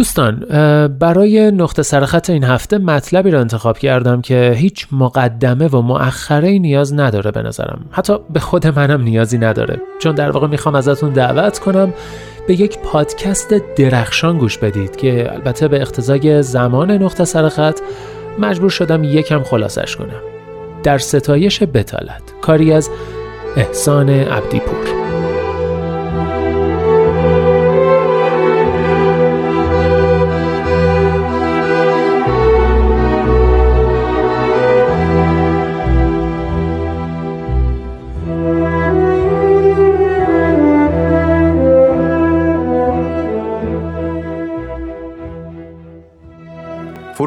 دوستان برای نقطه سرخط این هفته مطلبی را انتخاب کردم که هیچ مقدمه و مؤخره نیاز نداره به نظرم. حتی به خود منم نیازی نداره. چون در واقع می‌خوام ازتون دعوت کنم به یک پادکست درخشان گوش بدید که البته به اقتضای زمان نقطه سرخط مجبور شدم یکم خلاصش کنم. در ستایش بتالت کاری از احسان عبدیپور.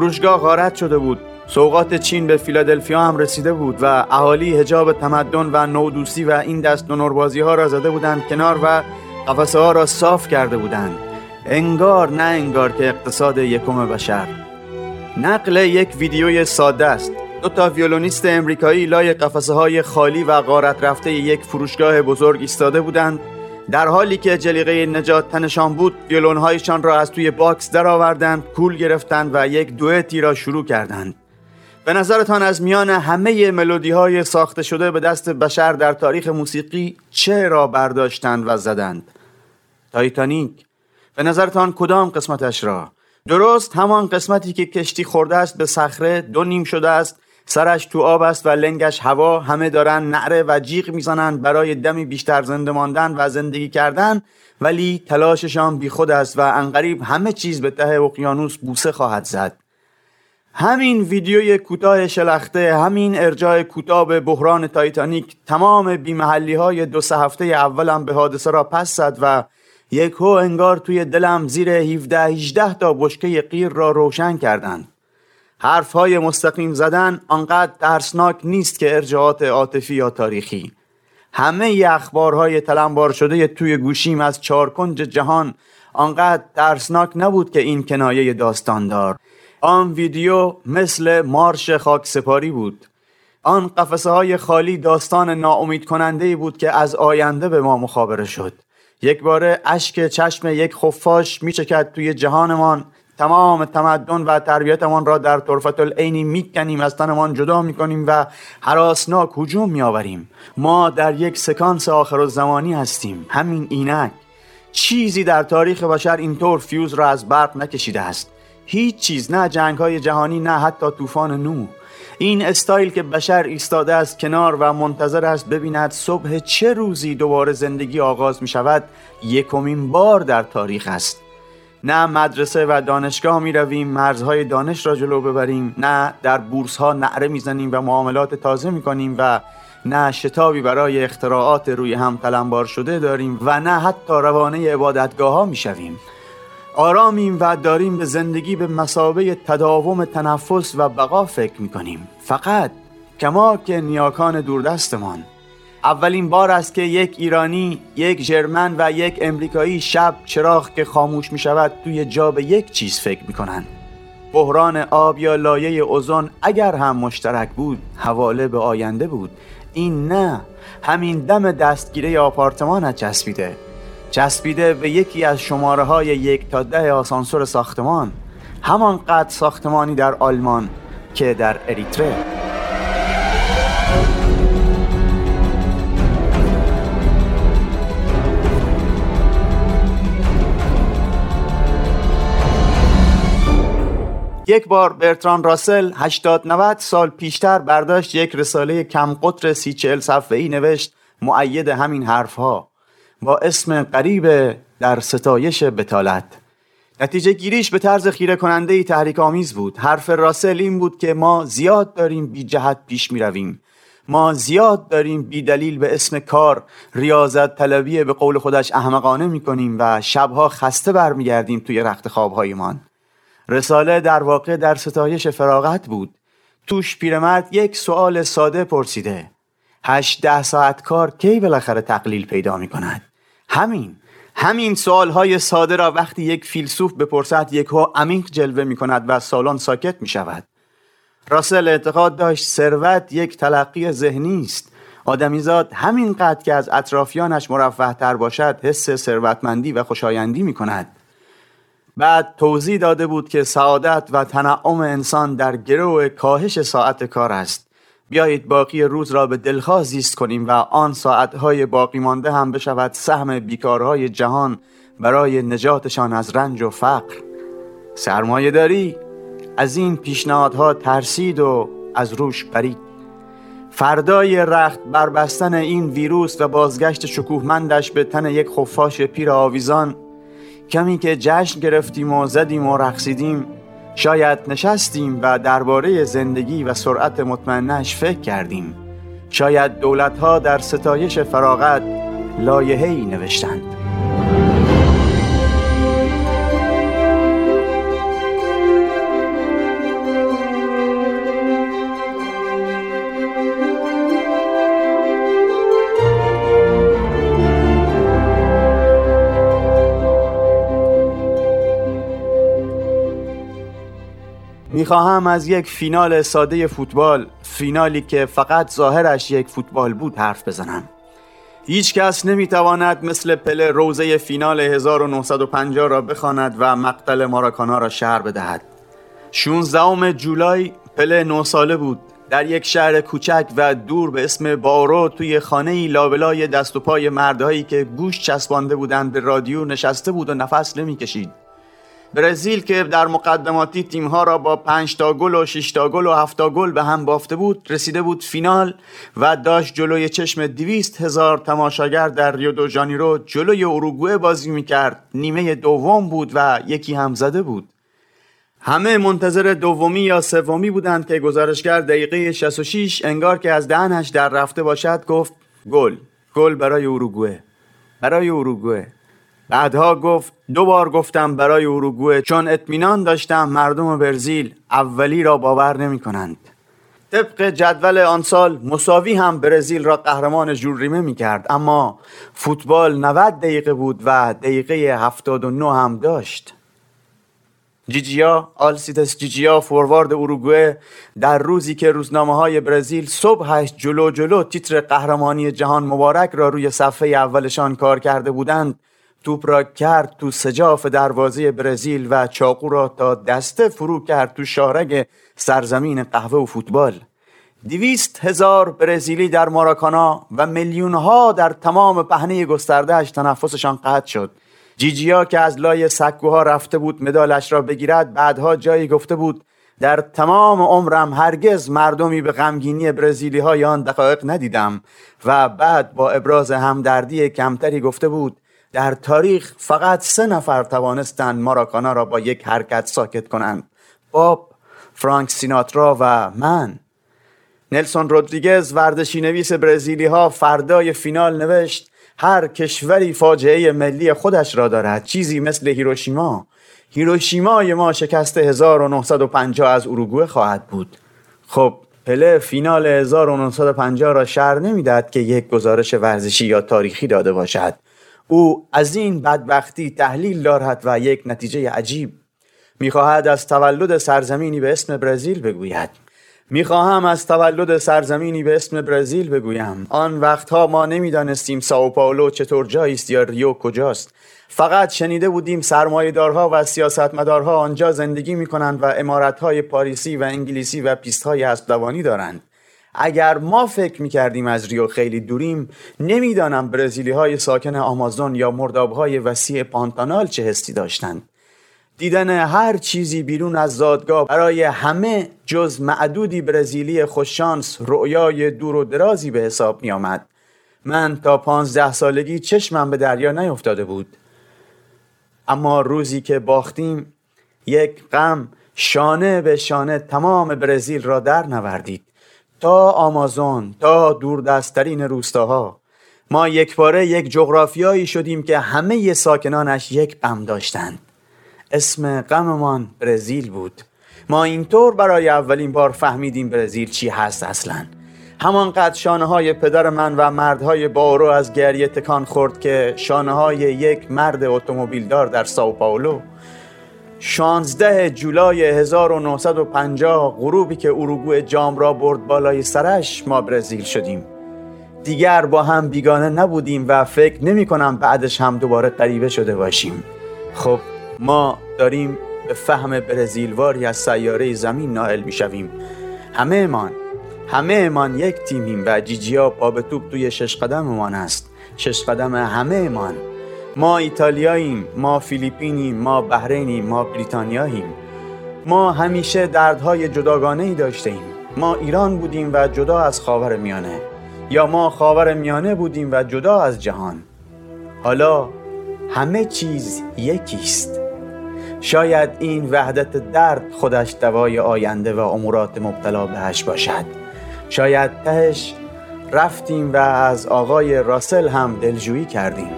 فروشگاه غارت شده بود. سوغات چین به فیلادلفیا هم رسیده بود و اهالی حجاب تمدن و نوعدوستی و این دست لوس بازی ها را زده بودند کنار و قفسه ها را صاف کرده بودند. انگار نه انگار که اقتصاد یکم بشر. نقل یک ویدیوی ساده است. دو تا ویولونیست امریکایی لای قفسه های خالی و غارت رفته یک فروشگاه بزرگ ایستاده بودند. در حالی که جلیقه نجات تنشان بود ویولونهایشان را از توی box درآوردند کوک گرفتند و یک دوئتی را شروع کردند. به نظرتان از میان همه ملودی های ساخته شده به دست بشر در تاریخ موسیقی چه را برداشتند و زدند؟ تایتانیک. به نظرتان کدام قسمتش را؟ درست همان قسمتی که کشتی خورده است به صخره دو نیم شده است سرش تو آب است و لنگش هوا همه دارن نعره و جیغ می‌زنند برای دمی بیشتر زنده ماندن و زندگی کردن ولی تلاششان بیخود است و انقریب همه چیز به ته اقیانوس بوسه خواهد زد. همین ویدیوی کوتاه شلخته همین ارجاع کوتاه به بحران تایتانیک تمام بیمحلی های دو سه هفته اولم به حادثه را پس زد و یک هو انگار توی دلم زیر 17 18 تا بشکه غیر را روشن کردند. های مستقیم زدن آنقدر ترسناک نیست که ارجاعات عاطفی یا تاریخی. همه اخبارهای تلمبار شده توی گوشیم از چارکنج جهان آنقدر ترسناک نبود که این کنایه داستاندار. آن ویدیو مثل مارش خاک سپاری بود. آن قفسه های خالی داستان ناامید کننده بود که از آینده به ما مخابره شد. یک باره اشک چشم یک خفاش میچکد توی جهانمان. تمام تمدن و تربیتمان را در طرفت العینی می‌کنیم از تنمان جدا می‌کنیم و حراسناک هجوم میآوریم. ما در یک سکانس آخر زمانی هستیم. همین اینک. چیزی در تاریخ بشر اینطور فیوز را از برق نکشیده است. هیچ چیز نه جنگ های جهانی نه حتی طوفان نوح. این استایل که بشر ایستاده است کنار و منتظر است ببیند صبح چه روزی دوباره زندگی آغاز می شود یکمین بار در تاریخ است. نه مدرسه و دانشگاه می رویم مرزهای دانش را جلو ببریم نه در بورس ها نعره می‌زنیم و معاملات تازه می کنیم و نه شتابی برای اختراعات روی هم تلمبار شده داریم و نه حتی روانه عبادتگاه ها می شویم آرامیم و داریم به زندگی به مسابه تداوم تنفس و بقا فکر می کنیم فقط کما که نیاکان دوردستمان. اولین بار است که یک ایرانی، یک جرمن و یک امریکایی شب چراغ که خاموش می شود توی جا به یک چیز فکر می کنند. بحران آب یا لایه اوزون اگر هم مشترک بود حواله به آینده بود. این نه همین دم دستگیره آپارتمان چسبیده. چسبیده به یکی از شماره های یک تا ده آسانسور ساختمان. همان قد ساختمانی در آلمان که در اریتره. یک بار برتران راسل 80 90 سال پیشتر برداشت یک رساله کم قطر سی چل صفحه ای نوشت معید همین حرف ها با اسم قریب در ستایش بتالت. نتیجه گیریش به طرز خیره کننده ای تحریک آمیز بود. حرف راسل این بود که ما زیاد داریم بی جهت پیش می رویم ما زیاد داریم بی دلیل به اسم کار ریاضت طلبی به قول خودش احمقانه می کنیم و شبها خسته برمیگردیم توی رخت خوابهایمان رساله در واقع در ستایش فراغت بود. توش پیرمرد یک سوال ساده پرسیده. هشت ده ساعت کار کی بالاخره تقلیل پیدا می کند همین. همین سوال های ساده را وقتی یک فیلسوف بپرسد یک ها عمیق جلوه می کند و سالن ساکت می شود راسل اعتقاد داشت ثروت یک تلقی ذهنی است. آدمیزاد همینقدر که از اطرافیانش مرفه تر باشد حس ثروتمندی و خوشایندی می کند بعد توضیح داده بود که سعادت و تنعم انسان در گروه کاهش ساعت کار است. بیایید باقی روز را به دلخواه زیست کنیم و آن ساعتهای باقی مانده هم بشود سهم بیکارهای جهان برای نجاتشان از رنج و فقر. سرمایه داری از این پیشنهادها ترسید و از روش پرید فردای رخت بربستن این ویروس و بازگشت شکوهمندش به تن یک خفاش پیر آویزان کمی که جشن گرفتیم و زدیم و رقصیدیم شاید نشستیم و درباره زندگی و سرعت مطمئنش فکر کردیم. شاید دولتها در ستایش فراغت لایحه‌ای نوشتند. می‌خواهم از یک فینال ساده فوتبال فینالی که فقط ظاهرش یک فوتبال بود حرف بزنم. هیچ کس نمی‌تواند مثل پله روزه فینال 1950 را بخواند و مقتل ماراکانا را شهر بدهد. 16 جولای پله 9 ساله بود. در یک شهر کوچک و دور به اسم بارو توی خانه لابلای دست و پای مردهایی که گوش چسبانده بودند به رادیو نشسته بود و نفس نمی‌کشید. برزیل که در مقدماتی تیمها را با 5 تا گل و 6 تا گل و 7 تا گل به هم بافته بود رسیده بود فینال و داشت جلوی چشم 200 هزار تماشاگر در ریو دو جانیرو جلوی اروگوئه بازی می‌کرد. نیمه دوم بود و یکی هم زده بود. همه منتظر دومی یا سومی بودند که گزارشگر دقیقه 66 انگار که از دهنش در رفته باشد گفت گل. گل برای اروگوئه برای اروگوئه بعدها گفت دو بار گفتم برای اروگوئه چون اطمینان داشتم مردم برزیل اولی را باور نمی کنند. طبق جدول آن سال مساوی هم برزیل را قهرمان جوریمه می کرد اما فوتبال 90 دقیقه بود و دقیقه 79 هم داشت جیجیا آلسیدس جیجیا فوروارد اروگوئه در روزی که روزنامه های برزیل صبحش جلو جلو تیتر قهرمانی جهان مبارک را روی صفحه اولشان کار کرده بودند توپ را کرد تو سجاف دروازه برزیل و چاقو را تا دسته فرو کرد تو شارگ سرزمین قهوه و فوتبال. دویست هزار برزیلی در ماراکانا و میلیون ها در تمام پهنه گستردهش تنفسشان قطع شد. جیجیا که از لای سکوها رفته بود مدالش را بگیرد بعدها جایی گفته بود در تمام عمرم هرگز مردمی به غمگینی برزیلی های آن دقایق ندیدم. و بعد با ابراز همدردی کمتری گفته بود در تاریخ فقط سه نفر توانستند ماراکانا را با یک حرکت ساکت کنند. باب فرانک سیناترا و من. نلسون رودریگز ورزشی نویس برزیلی ها فردای فینال نوشت هر کشوری فاجعه ملی خودش را دارد. چیزی مثل هیروشیما. هیروشیمای ما شکست 1950 از اروگوئه خواهد بود. خب پله فینال 1950 را شر نمی‌داد که یک گزارش ورزشی یا تاریخی داده باشد. او از این بدبختی تحلیل دارد و یک نتیجه عجیب. می‌خواهد از تولد سرزمینی به اسم برزیل بگوید. می‌خواهم از تولد سرزمینی به اسم برزیل بگویم. آن وقتها ما نمی‌دانستیم ساو پائولو چطور جایی است یا ریو کجاست. فقط شنیده بودیم سرمایهدارها و سیاستمدارها آنجا زندگی می‌کنند و امارتهای پاریسی و انگلیسی و پیستهای اسبدوانی دارند. اگر ما فکر می‌کردیم از ریو خیلی دوریم نمی‌دانم برزیلی های ساکن آمازون یا مرداب های وسیع پانتانال چه حسی داشتند. دیدن هر چیزی بیرون از زادگاه برای همه جز معدودی برزیلی خوششانس رؤیای دور و درازی به حساب می آمد. من تا پانزده سالگی چشمم به دریا نیفتاده بود. اما روزی که باختیم یک غم شانه به شانه تمام برزیل را در نوردید. تا آمازون تا دوردستترین روستاها. ما یک باره یک جغرافیایی شدیم که همه ساکنانش یک غم داشتند. اسم غممان برزیل بود. ما اینطور برای اولین بار فهمیدیم برزیل چی هست اصلا. همانقدر شانه های پدر من و مردهای بارو از گریه تکان خورد که شانه های یک مرد اتومبیلدار در ساو پائولو 16 جولای 1950 غروبی که اروگوئه جام را برد بالای سرش ما برزیل شدیم. دیگر با هم بیگانه نبودیم و فکر نمی کنم بعدش هم دوباره غریبه شده باشیم. خب ما داریم به فهم برزیلواری از سیاره زمین نائل می شویم. همه امان همه امان یک تیمیم و جیجیا پا به توپ توی شش قدممان است. شش قدم همه امان. ما ایتالیاییم ما فیلیپینیم ما بحرینیم ما بریتانیاییم. ما همیشه دردهای جداگانه ای داشته ایم ما ایران بودیم و جدا از خاور میانه. یا ما خاور میانه بودیم و جدا از جهان. حالا همه چیز یکیست. شاید این وحدت درد خودش دوای آینده و امورات مبتلا بهش باشد. شاید تهش رفتیم و از آقای راسل هم دلجویی کردیم.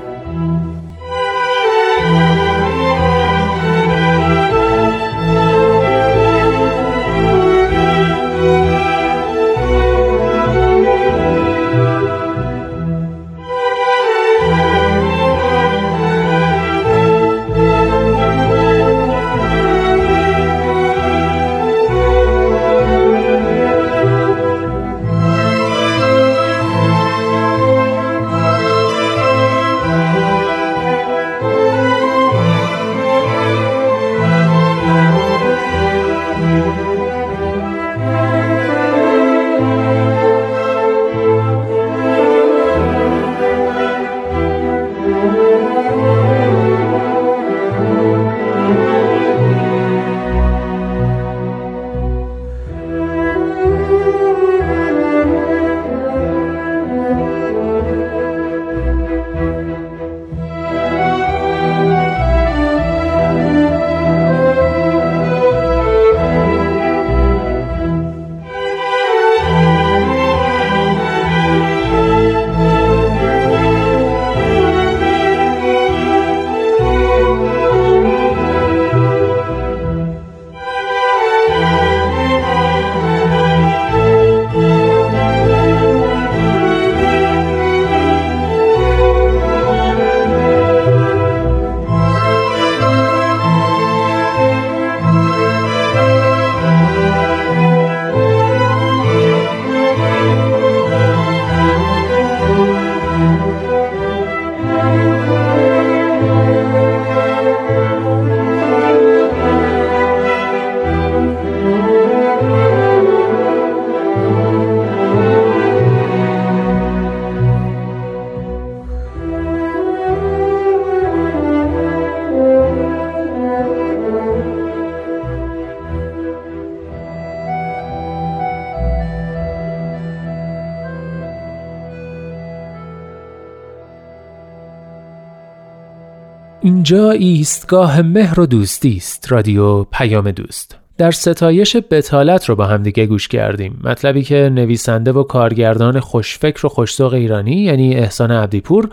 اینجا ایستگاه مهر و دوستی است رادیو پیام دوست. در ستایش بطالت رو با هم دیگه گوش کردیم. مطلبی که نویسنده و کارگردان خوشفکر و خوشذوق ایرانی یعنی احسان عبدیپور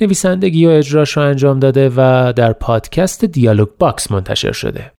نویسندگی و اجراش رو انجام داده و در پادکست دیالوگ باکس منتشر شده.